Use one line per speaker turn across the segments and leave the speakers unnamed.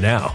now.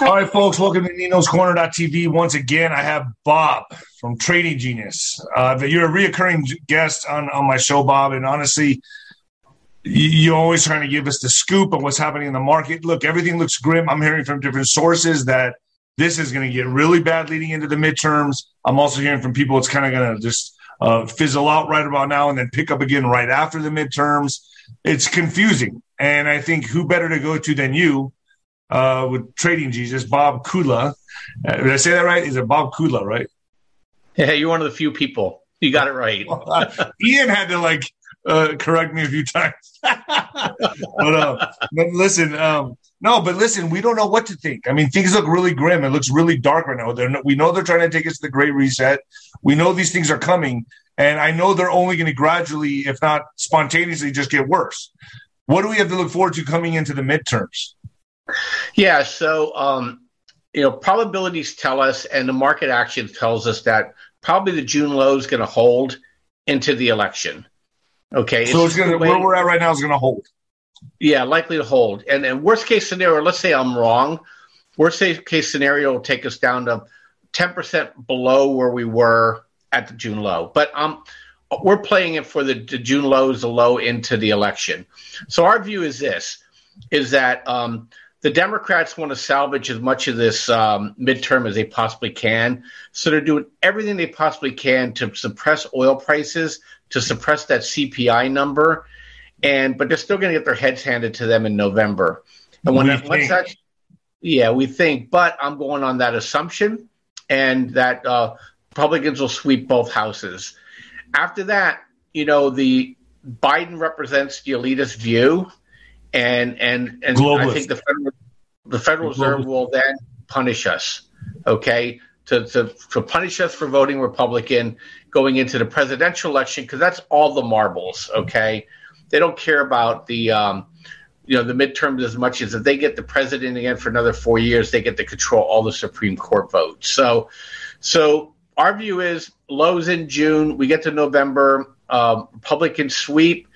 All right, folks, welcome to Nino's Corner.tv. Once again, I have Bob from Trading Genius. Uh, you're a reoccurring guest on, on my show, Bob, and honestly, you're always trying to give us the scoop of what's happening in the market. Look, everything looks grim. I'm hearing from different sources that this is going to get really bad leading into the midterms. I'm also hearing from people it's kind of going to just uh, fizzle out right about now and then pick up again right after the midterms. It's confusing. And I think who better to go to than you uh, with Trading Genius, Bob Kudla. Uh, did I say that right? Is it Bob Kudla, right?
Yeah, you're one of the few people. You got it right.
Ian had to like uh, correct me a few times. but, uh, but listen, um, no, but listen, we don't know what to think. I mean, things look really grim. It looks really dark right now. They're, we know they're trying to take us to the Great Reset. We know these things are coming, and I know they're only going to gradually, if not spontaneously, just get worse. What do we have to look forward to coming into the midterms?
Yeah, so um, you know, probabilities tell us, and the market action tells us that probably the June low is going to hold into the election. Okay,
so it's, it's going to where we're at right now is going to hold.
Yeah, likely to hold. And then worst case scenario, let's say I'm wrong. Worst case scenario will take us down to 10% below where we were at the June low. But um, we're playing it for the, the June low is a low into the election. So our view is this: is that um, the Democrats want to salvage as much of this um, midterm as they possibly can. So they're doing everything they possibly can to suppress oil prices, to suppress that CPI number, and but they're still going to get their heads handed to them in November. And when that, once that's yeah, we think, but I'm going on that assumption, and that uh, Republicans will sweep both houses. After that, you know, the Biden represents the elitist view, and and and Globalist. I think the federal the Federal Reserve will then punish us. Okay, to, to, to punish us for voting Republican going into the presidential election because that's all the marbles. Okay, they don't care about the um, you know the midterms as much as if they get the president again for another four years, they get to control all the Supreme Court votes. So, so our view is lows in June, we get to November, um, Republican sweep,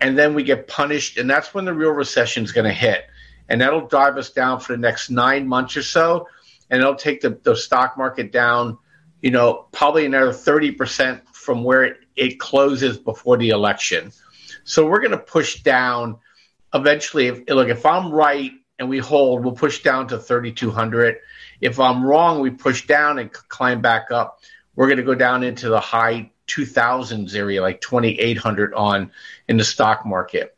and then we get punished, and that's when the real recession is going to hit, and that'll drive us down for the next nine months or so, and it'll take the, the stock market down, you know, probably another thirty percent from where it, it closes before the election. So we're going to push down eventually. If, look, if I'm right and we hold, we'll push down to 3,200. If I'm wrong, we push down and climb back up. We're going to go down into the high 2000s area, like 2,800 on in the stock market.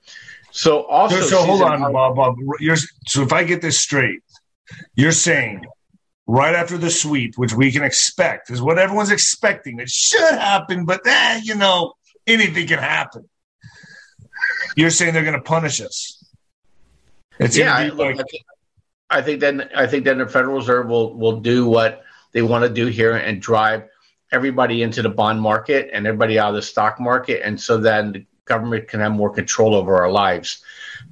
So also,
so, so hold on, Bob. Bob. You're, so if I get this straight, you're saying right after the sweep, which we can expect, is what everyone's expecting. It should happen, but eh, you know, anything can happen. You're saying they're going to punish us.
It's yeah, I, like, I, think, I think then I think then the Federal Reserve will will do what they want to do here and drive everybody into the bond market and everybody out of the stock market, and so then the government can have more control over our lives.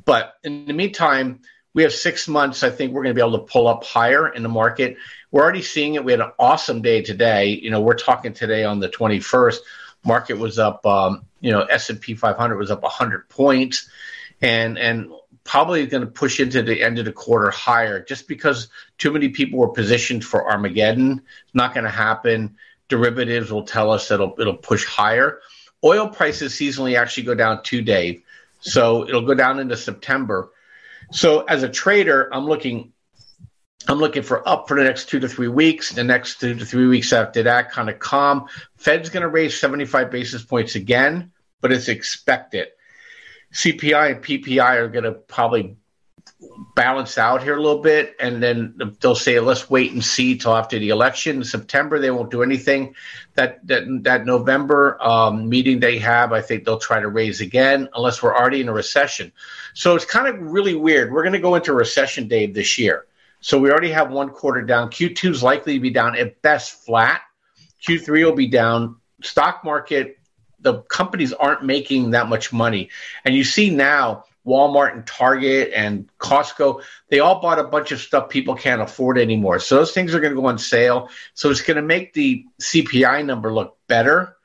But in the meantime, we have six months. I think we're going to be able to pull up higher in the market. We're already seeing it. We had an awesome day today. You know, we're talking today on the 21st. Market was up um, you know S&P 500 was up 100 points and and probably going to push into the end of the quarter higher just because too many people were positioned for Armageddon. It's not going to happen. Derivatives will tell us that it'll it'll push higher. Oil prices seasonally actually go down two days, so it'll go down into September. So as a trader, I'm looking I'm looking for up for the next two to three weeks. The next two to three weeks after that, kind of calm. Fed's going to raise 75 basis points again, but it's expected. CPI and PPI are going to probably balance out here a little bit, and then they'll say, "Let's wait and see till after the election." In September, they won't do anything. That that that November um, meeting they have, I think they'll try to raise again, unless we're already in a recession. So it's kind of really weird. We're going to go into recession, Dave, this year. So we already have one quarter down. Q2 is likely to be down at best flat. Q3 will be down. Stock market, the companies aren't making that much money, and you see now Walmart and Target and Costco, they all bought a bunch of stuff people can't afford anymore. So those things are going to go on sale. So it's going to make the CPI number look better.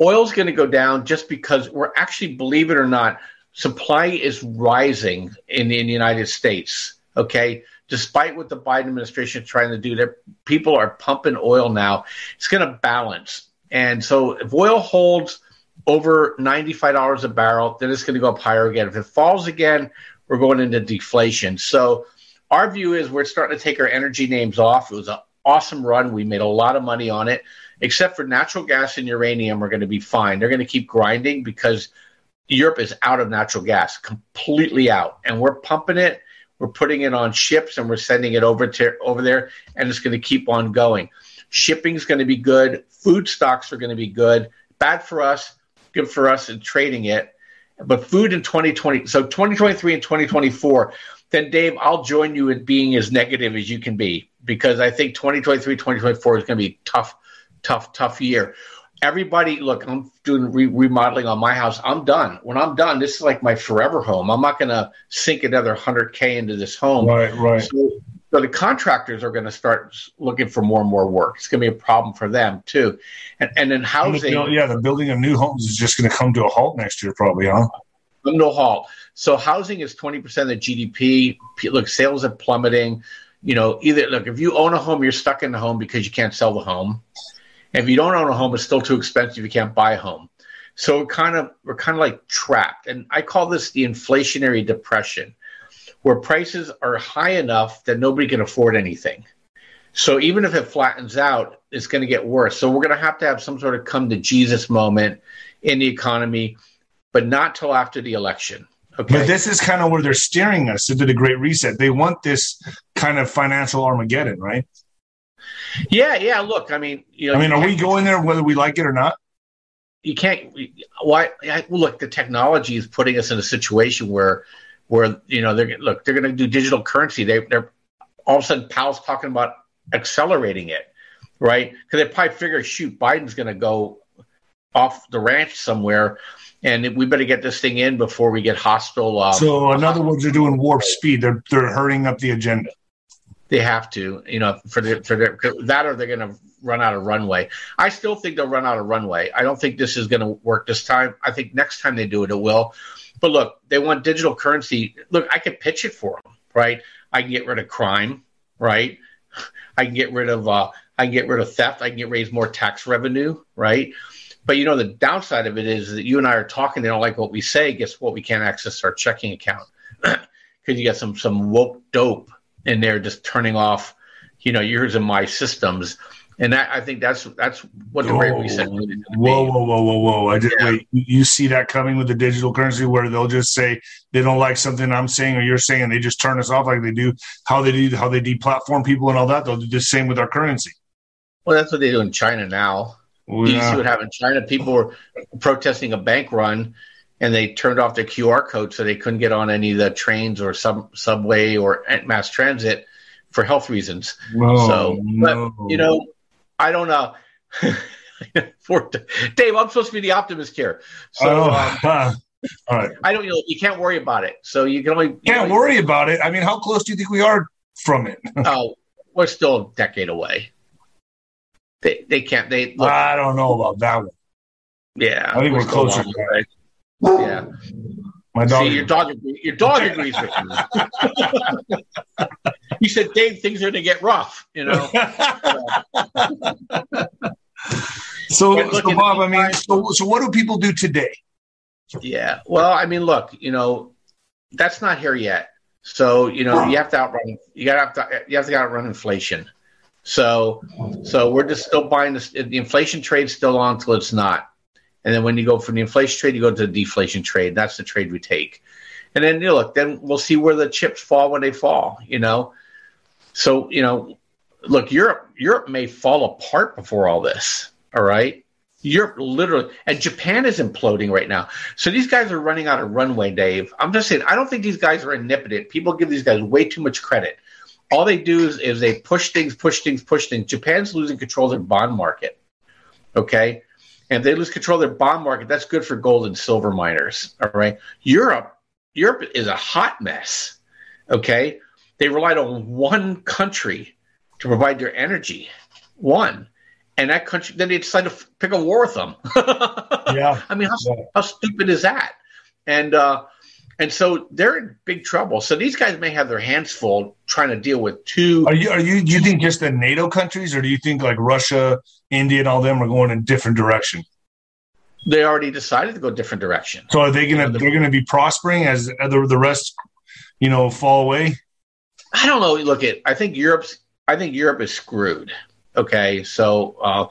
Oil's going to go down just because we're actually, believe it or not, supply is rising in the, in the United States. Okay. Despite what the Biden administration is trying to do, that people are pumping oil now. It's going to balance. And so if oil holds over $95 a barrel, then it's going to go up higher again. If it falls again, we're going into deflation. So our view is we're starting to take our energy names off. It was an awesome run. We made a lot of money on it. Except for natural gas and uranium, we're going to be fine. They're going to keep grinding because Europe is out of natural gas, completely out. And we're pumping it. We're putting it on ships and we're sending it over to over there, and it's going to keep on going. Shipping is going to be good. Food stocks are going to be good. Bad for us good for us in trading it. But food in 2020, so 2023 and 2024, then Dave, I'll join you in being as negative as you can be because I think 2023, 2024 is going to be tough, tough, tough year. Everybody, look, I'm doing re- remodeling on my house. I'm done. When I'm done, this is like my forever home. I'm not going to sink another 100K into this home.
Right, right.
So so the contractors are going to start looking for more and more work. It's going to be a problem for them too. And and then housing,
yeah, the building of new homes is just going to come to a halt next year, probably, huh?
No halt. So housing is twenty percent of the GDP. Look, sales are plummeting. You know, either look if you own a home, you're stuck in the home because you can't sell the home. if you don't own a home, it's still too expensive. You can't buy a home. So we're kind of we're kind of like trapped, and I call this the inflationary depression where prices are high enough that nobody can afford anything. So even if it flattens out, it's going to get worse. So we're going to have to have some sort of come to Jesus moment in the economy, but not till after the election. Okay.
But this is kind of where they're steering us into the Great Reset. They want this kind of financial Armageddon, right?
Yeah, yeah. Look, I mean, you know,
I mean, are we going there whether we like it or not?
You can't. Why? Look, the technology is putting us in a situation where where you know they're look they're going to do digital currency. They, they're all of a sudden Powell's talking about accelerating it, right? Because they probably figure, shoot, Biden's going to go off the ranch somewhere, and we better get this thing in before we get hostile. Uh,
so, in other words, they're doing warp speed. They're they're hurrying up the agenda.
They have to, you know, for the, for their, that or they're going to run out of runway. I still think they'll run out of runway. I don't think this is going to work this time. I think next time they do it, it will. But look, they want digital currency. Look, I could pitch it for them, right? I can get rid of crime, right? I can get rid of uh, I can get rid of theft. I can get raise more tax revenue, right? But you know the downside of it is that you and I are talking. They don't like what we say. Guess what? We can't access our checking account because you got some some woke dope in there just turning off, you know, yours and my systems and that, I think that's that's what the Great Reset.
Whoa, whoa, whoa, whoa, whoa! I just yeah. wait. You see that coming with the digital currency, where they'll just say they don't like something I'm saying or you're saying, and they just turn us off like they do how they do how they deplatform people and all that. They'll do the same with our currency.
Well, that's what they do in China now. Well, you see what happened in China? People were protesting a bank run, and they turned off their QR code so they couldn't get on any of the trains or sub subway or mass transit for health reasons.
Whoa,
so, but you know I don't know. For Dave, I'm supposed to be the optimist here. So oh, um, all right. I don't you know you can't worry about it. So you can only you
can't
know,
worry about it. I mean, how close do you think we are from it?
oh, we're still a decade away. They they can't they
look, I don't know about that one.
Yeah.
I think we're, we're closer.
Yeah.
My dog.
See, your dog, your dog agrees with you. He said, "Dave, things are going to get rough." You know.
so, so Bob, I mean, so, so what do people do today?
Yeah. Well, I mean, look, you know, that's not here yet. So, you know, you have to outrun. You got to you have to outrun inflation. So, so we're just still buying this. The inflation trade's still on until it's not. And then when you go from the inflation trade, you go to the deflation trade. That's the trade we take. and then you know, look, then we'll see where the chips fall when they fall. You know, so you know, look, Europe Europe may fall apart before all this. All right. Europe literally, and Japan is imploding right now. So these guys are running out of runway, Dave. I'm just saying, I don't think these guys are omnipotent. People give these guys way too much credit. All they do is, is they push things, push things, push things. Japan's losing control of their bond market. Okay. And they lose control of their bond market, that's good for gold and silver miners. All right. Europe, Europe is a hot mess. Okay. They relied on one country to provide their energy. One and that country then they decide to pick a war with them.
yeah,
I mean, how,
yeah.
how stupid is that? And uh, and so they're in big trouble. So these guys may have their hands full trying to deal with two.
Are you are you do you think just the NATO countries, or do you think like Russia, India, and all them are going in different direction?
They already decided to go different direction.
So are they gonna they're gonna be prospering as the the rest, you know, fall away?
I don't know. Look at I think Europe's I think Europe is screwed. Okay, so uh,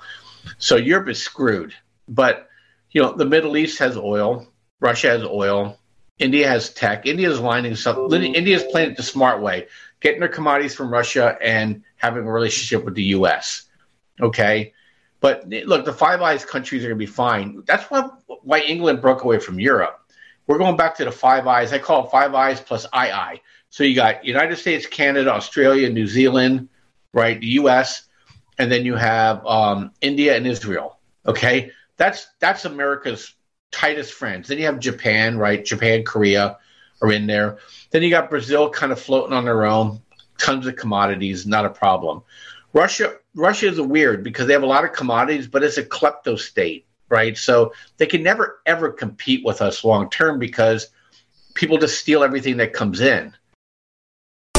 so Europe is screwed, but you know the Middle East has oil, Russia has oil, India has tech. India is lining some. India is playing it the smart way, getting their commodities from Russia and having a relationship with the U.S. Okay, but look, the Five Eyes countries are going to be fine. That's why why England broke away from Europe. We're going back to the Five Eyes. I call it Five Eyes plus II. So you got United States, Canada, Australia, New Zealand, right? The U.S and then you have um, India and Israel. Okay, that's that's America's tightest friends. Then you have Japan, right? Japan, Korea are in there. Then you got Brazil kind of floating on their own. Tons of commodities, not a problem. Russia, Russia is weird because they have a lot of commodities, but it's a klepto state, right? So they can never ever compete with us long term because people just steal everything that comes in.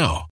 now.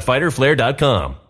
www.fighterflare.com.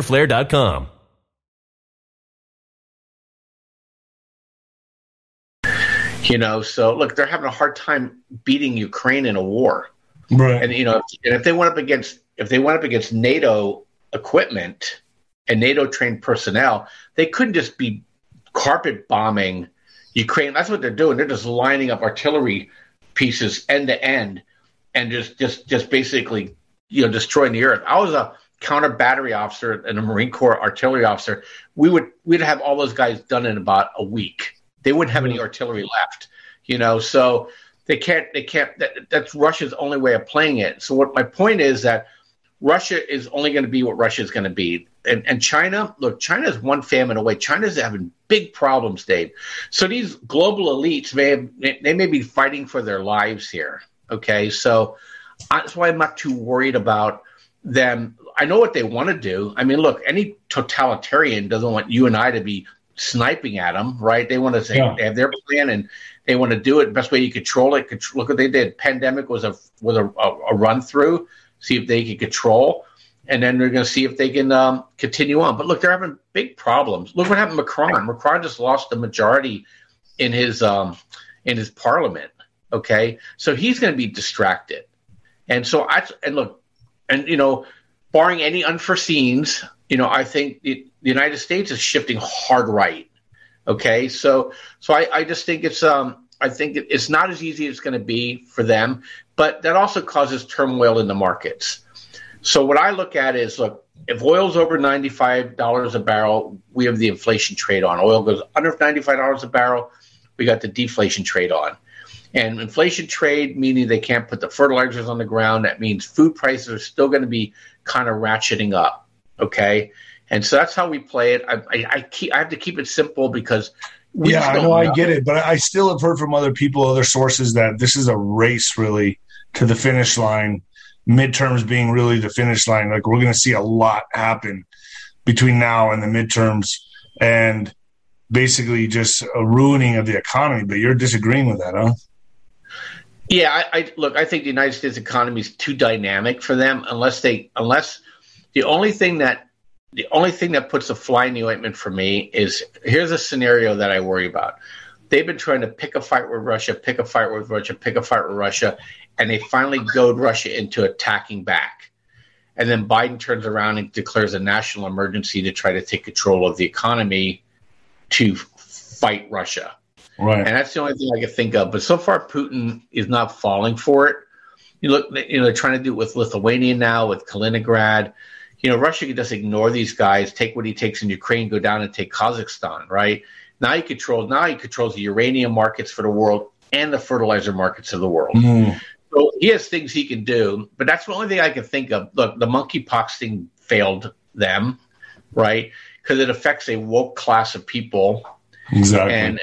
You know, so look, they're having a hard time beating Ukraine in a war.
Right.
And you know, and if they went up against if they went up against NATO equipment and NATO trained personnel, they couldn't just be carpet bombing Ukraine. That's what they're doing. They're just lining up artillery pieces end to end and just just just basically you know destroying the earth. I was a counter battery officer and a Marine Corps artillery officer. We would we'd have all those guys done in about a week. They wouldn't have any mm-hmm. artillery left, you know. So they can't they can't. That, that's Russia's only way of playing it. So what my point is that Russia is only going to be what Russia is going to be. And, and China, look, China is one famine away. China's having big problems, Dave. So these global elites may have, they may be fighting for their lives here. Okay, so that's why I'm not too worried about them. I know what they want to do. I mean, look, any totalitarian doesn't want you and I to be sniping at them, right? They want to say
Yeah.
they have their plan and they want to do it. Best way you control it. Look what they did. Pandemic was a was a, a, run through. See if they can control, and then they're going to see if they can um, continue on. But look, they're having big problems. Look what happened to Macron. Macron just lost the majority in his um, in his parliament. Okay, so he's going to be distracted, and so I and look, and you know, barring any unforeseens, you know, I think the, the United States is shifting hard right. Okay, so so I, I just think it's um I think it- it's not as easy as it's going to be for them, but that also causes turmoil in the markets. So what I look at is look if oil's over ninety five dollars a barrel, we have the inflation trade on. Oil goes under ninety five dollars a barrel, we got the deflation trade on. And inflation trade, meaning they can't put the fertilizers on the ground, that means food prices are still going to be kind of ratcheting up. Okay. And so that's how we play it. I, I, I, keep, I have to keep it simple because
yeah, I
don't
know, I get it, but I still have heard from other people, other sources, that this is a race really to the finish line. Midterms being really the finish line. Like we're going to see a lot happen between now and the midterms, and basically just a ruining of the economy. But you're disagreeing with that, huh?
Yeah, I, I look. I think the United States economy is too dynamic for them unless they unless the only thing that the only thing that puts a fly in the ointment for me is here's a scenario that I worry about. They've been trying to pick a fight with Russia, pick a fight with Russia, pick a fight with Russia, and they finally goad Russia into attacking back. And then Biden turns around and declares a national emergency to try to take control of the economy to fight Russia.
Right.
And that's the only thing I can think of. But so far, Putin is not falling for it. You look, you know, they're trying to do it with Lithuania now, with Kaliningrad. You know, Russia can just ignore these guys, take what he takes in Ukraine, go down and take Kazakhstan, right? Now he controls. Now he controls the uranium markets for the world and the fertilizer markets of the world.
Mm.
So he has things he can do, but that's the only thing I can think of. Look, the monkeypox thing failed them, right? Because it affects a woke class of people
Exactly.
and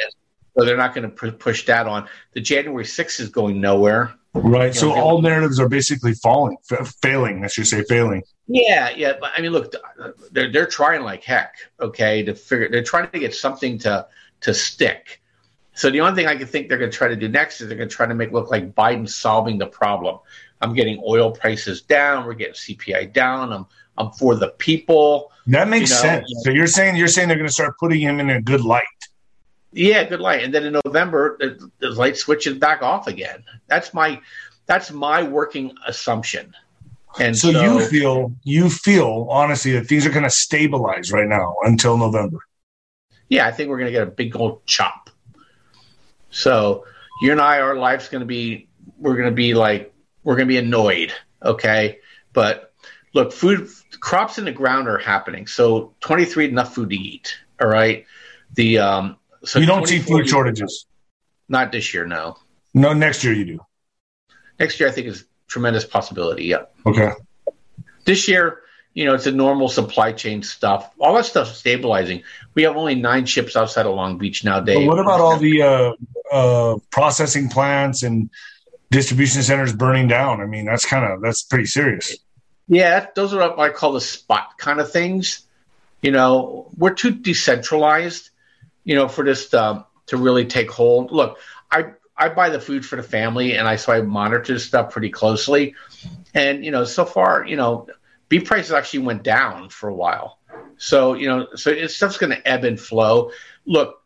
so they're not going to push that on. The January 6th is going nowhere.
right. So
you know,
all narratives are basically falling, f- failing. I should say failing.
Yeah, yeah. But I mean, look, they're they're trying like heck. Okay, to figure they're trying to get something to to stick. So the only thing I can think they're going to try to do next is they're going to try to make it look like Biden's solving the problem. I'm getting oil prices down. We're getting CPI down. I'm I'm for the people.
That makes
You know,
sense. So you're saying you're saying they're going to start putting him in a good light.
Yeah, good light. And then in November, the, the light switches back off again. That's my that's my working assumption. And
So,
so,
you feel you feel honestly that things are going to stabilize right now until November.
yeah, I think we're going to get a big old chop. So you and I, our life's going to be we're going to be like we're going to be annoyed. Okay, but look, food crops in the ground are happening. So 23 enough food to eat. All right. The um. So
you don't see food shortages.
Not this year, no.
No, next year you do.
Next year, I think is tremendous possibility. Yeah.
Okay.
this year, you know, it's a normal supply chain stuff. All that stuff's stabilizing. We have only nine ships outside of Long Beach now, Dave.
But what about all the uh, uh, processing plants and distribution centers burning down? I mean, that's kind of that's pretty serious.
Yeah, those are what I call the spot kind of things. You know, we're too decentralized, you know, for this to, to really take hold. Look, I I buy the food for the family, and I so I monitor this stuff pretty closely. And you know, so far, you know, beef prices actually went down for a while. So you know, so it's, stuff's going to ebb and flow. Look,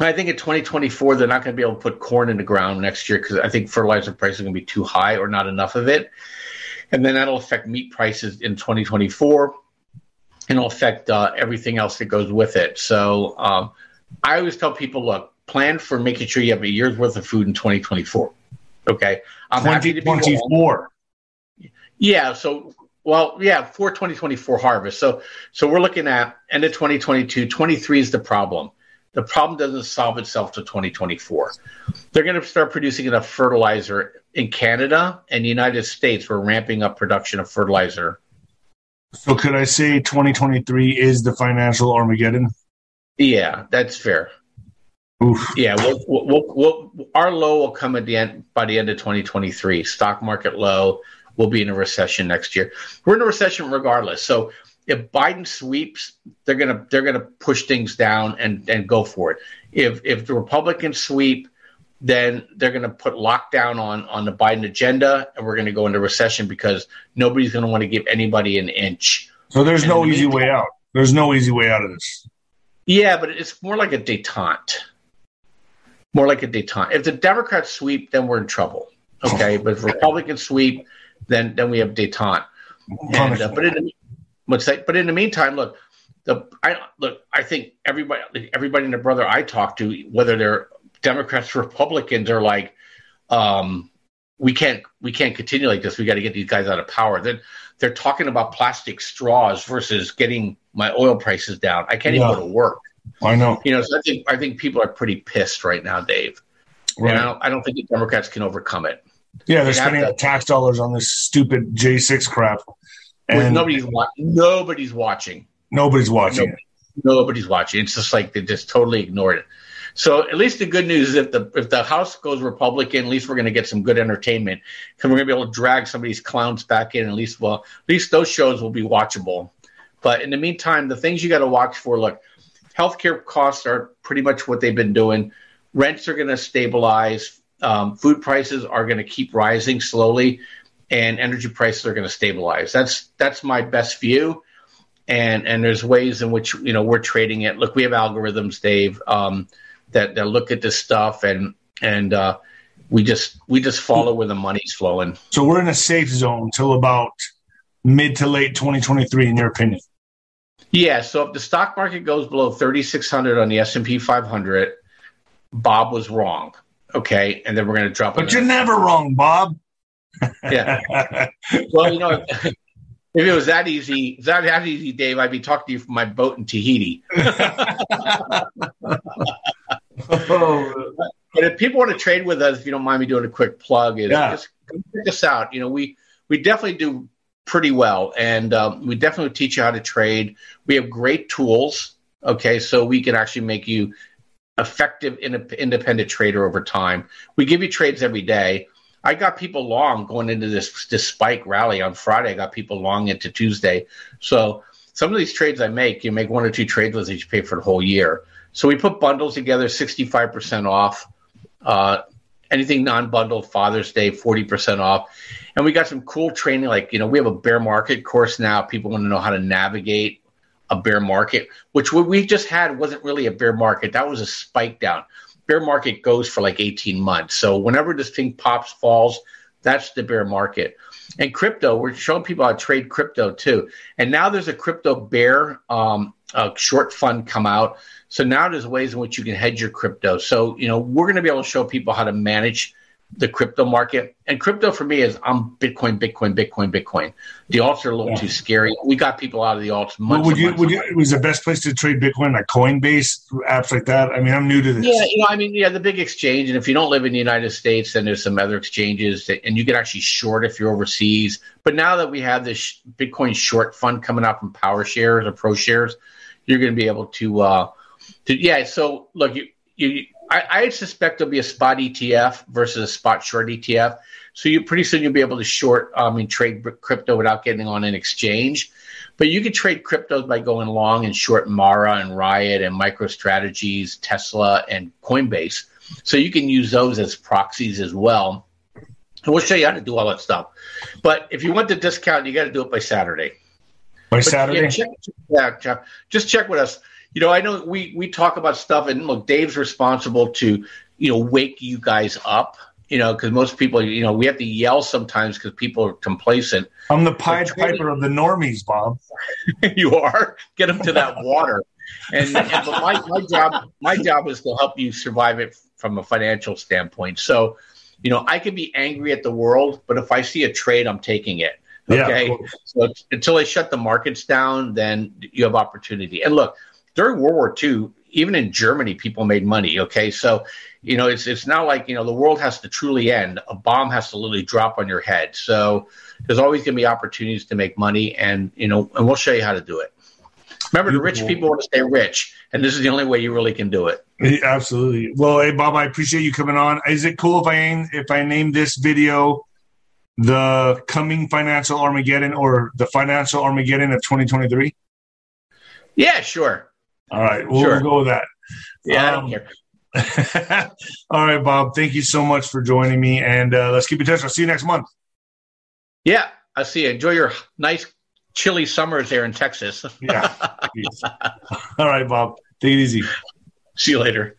I think in 2024 they're not going to be able to put corn in the ground next year because I think fertilizer prices are going to be too high or not enough of it, and then that'll affect meat prices in 2024, and it'll affect uh, everything else that goes with it. So um, I always tell people, look, plan for making sure you have a year's worth of food in 2024. Okay,
I'm 2024.
Yeah, so well, yeah, for 2024 harvest. So so we're looking at end of 2022, 23 is the problem. The problem doesn't solve itself to 2024. They're going to start producing enough fertilizer in Canada and the United States. We're ramping up production of fertilizer.
So could I say 2023 is the financial Armageddon?
Yeah, that's fair. Oof. Yeah, we'll, we'll, we'll, our low will come at the end by the end of 2023. Stock market low we'll be in a recession next year. We're in a recession regardless. So if Biden sweeps, they're gonna they're gonna push things down and and go for it. If if the Republicans sweep, then they're gonna put lockdown on on the Biden agenda, and we're gonna go into recession because nobody's gonna want to give anybody an inch.
So there's and no easy way out. There's no easy way out of this.
Yeah, but it's more like a detente. More like a detente. If the Democrats sweep, then we're in trouble. Okay, but if Republicans sweep, then then we have detente. And, uh, but in the, but in the meantime, look, the I look, I think everybody, everybody and their brother I talk to, whether they're Democrats, Republicans, are like, um, we can't we can't continue like this. We got to get these guys out of power. Then they're, they're talking about plastic straws versus getting my oil price is down. I can't yeah. even go to work.
I know.
You know, so I think I think people are pretty pissed right now, Dave. Right. And I don't, I don't think the Democrats can overcome it.
Yeah, they're spending to, tax dollars on this stupid J6 crap.
And nobody's watching. Nobody's watching.
Nobody's watching. Nobody,
nobody's watching. It's just like they just totally ignored it. So at least the good news is if the if the House goes Republican, at least we're going to get some good entertainment because we're going to be able to drag some of these clowns back in. At least well, at least those shows will be watchable. But in the meantime, the things you got to watch for look, healthcare costs are pretty much what they've been doing. Rents are going to stabilize. Um, food prices are going to keep rising slowly, and energy prices are going to stabilize. That's that's my best view. And and there's ways in which you know we're trading it. Look, we have algorithms, Dave, um, that that look at this stuff, and and uh, we just we just follow where the money's flowing.
So we're in a safe zone till about mid to late 2023, in your opinion.
Yeah. So if the stock market goes below 3,600 on the S and P 500, Bob was wrong. Okay, and then we're going to drop.
But you're never wrong, Bob.
yeah. well, you know, if it was that easy, that that easy, Dave, I'd be talking to you from my boat in Tahiti. oh. But if people want to trade with us, if you don't mind me doing a quick plug, is yeah. just check us out. You know, we we definitely do pretty well, and um, we definitely teach you how to trade. We have great tools. Okay, so we can actually make you effective independent trader over time. We give you trades every day. I got people long going into this this spike rally on Friday. I got people long into Tuesday. So some of these trades I make, you make one or two trades with each pay for the whole year. So we put bundles together, sixty five percent off. Uh, anything non-bundled, Father's Day, forty percent off. And we got some cool training, like you know, we have a bear market course now. People want to know how to navigate a bear market, which what we just had wasn't really a bear market. That was a spike down. Bear market goes for like 18 months. So whenever this thing pops, falls, that's the bear market. And crypto, we're showing people how to trade crypto too. And now there's a crypto bear um, a short fund come out. So now there's ways in which you can hedge your crypto. So, you know, we're going to be able to show people how to manage the crypto market. And crypto for me is I'm Bitcoin, Bitcoin, Bitcoin, Bitcoin. The alts are a little yeah. too scary. We got people out of the alts.
Well, would you? Would you? Was the best place to trade Bitcoin like Coinbase apps like that? I mean, I'm new to this.
Yeah, you know, I mean, yeah, the big exchange. And if you don't live in the United States, then there's some other exchanges, that, and you can actually short if you're overseas. But now that we have this Bitcoin short fund coming out from PowerShares or ProShares, you're going to be able to. Uh, to yeah. So look, you you I, I suspect there'll be a spot ETF versus a spot short ETF. So you pretty soon you'll be able to short, um, I mean, trade crypto without getting on an exchange. But you can trade cryptos by going long and short Mara and Riot and MicroStrategies, Tesla, and Coinbase. So you can use those as proxies as well. And we'll show you how to do all that stuff. But if you want the discount, you got to do it by Saturday.
By but Saturday?
Yeah, check, yeah, just check with us you know, I know we we talk about stuff, and look, Dave's responsible to you know wake you guys up. You know, because most people, you know, we have to yell sometimes because people are complacent.
I'm the Pied Piper of the normies, Bob.
you are. Get them to that water. And, and but my, my job my job is to help you survive it from a financial standpoint. So, you know, I can be angry at the world, but if I see a trade, I'm taking it. Okay. Yeah, so until they shut the markets down, then you have opportunity. And look, during World War II, even in Germany, people made money. Okay, so you know it's it's not like you know the world has to truly end. A bomb has to literally drop on your head. So there's always going to be opportunities to make money, and you know, and we'll show you how to do it. Remember, the rich people want to stay rich, and this is the only way you really can do it.
Absolutely. Well, hey Bob, I appreciate you coming on. Is it cool if I if I name this video the coming financial Armageddon or the financial Armageddon of 2023?
Yeah, sure.
All right, we'll, sure. we'll go with that.
Yeah, um, I don't
care. all right, Bob. Thank you so much for joining me, and uh, let's keep in touch. I'll see you next month.
Yeah, I'll see you. Enjoy your nice chilly summers there in Texas.
yeah. all right, Bob. Take it easy.
See you later.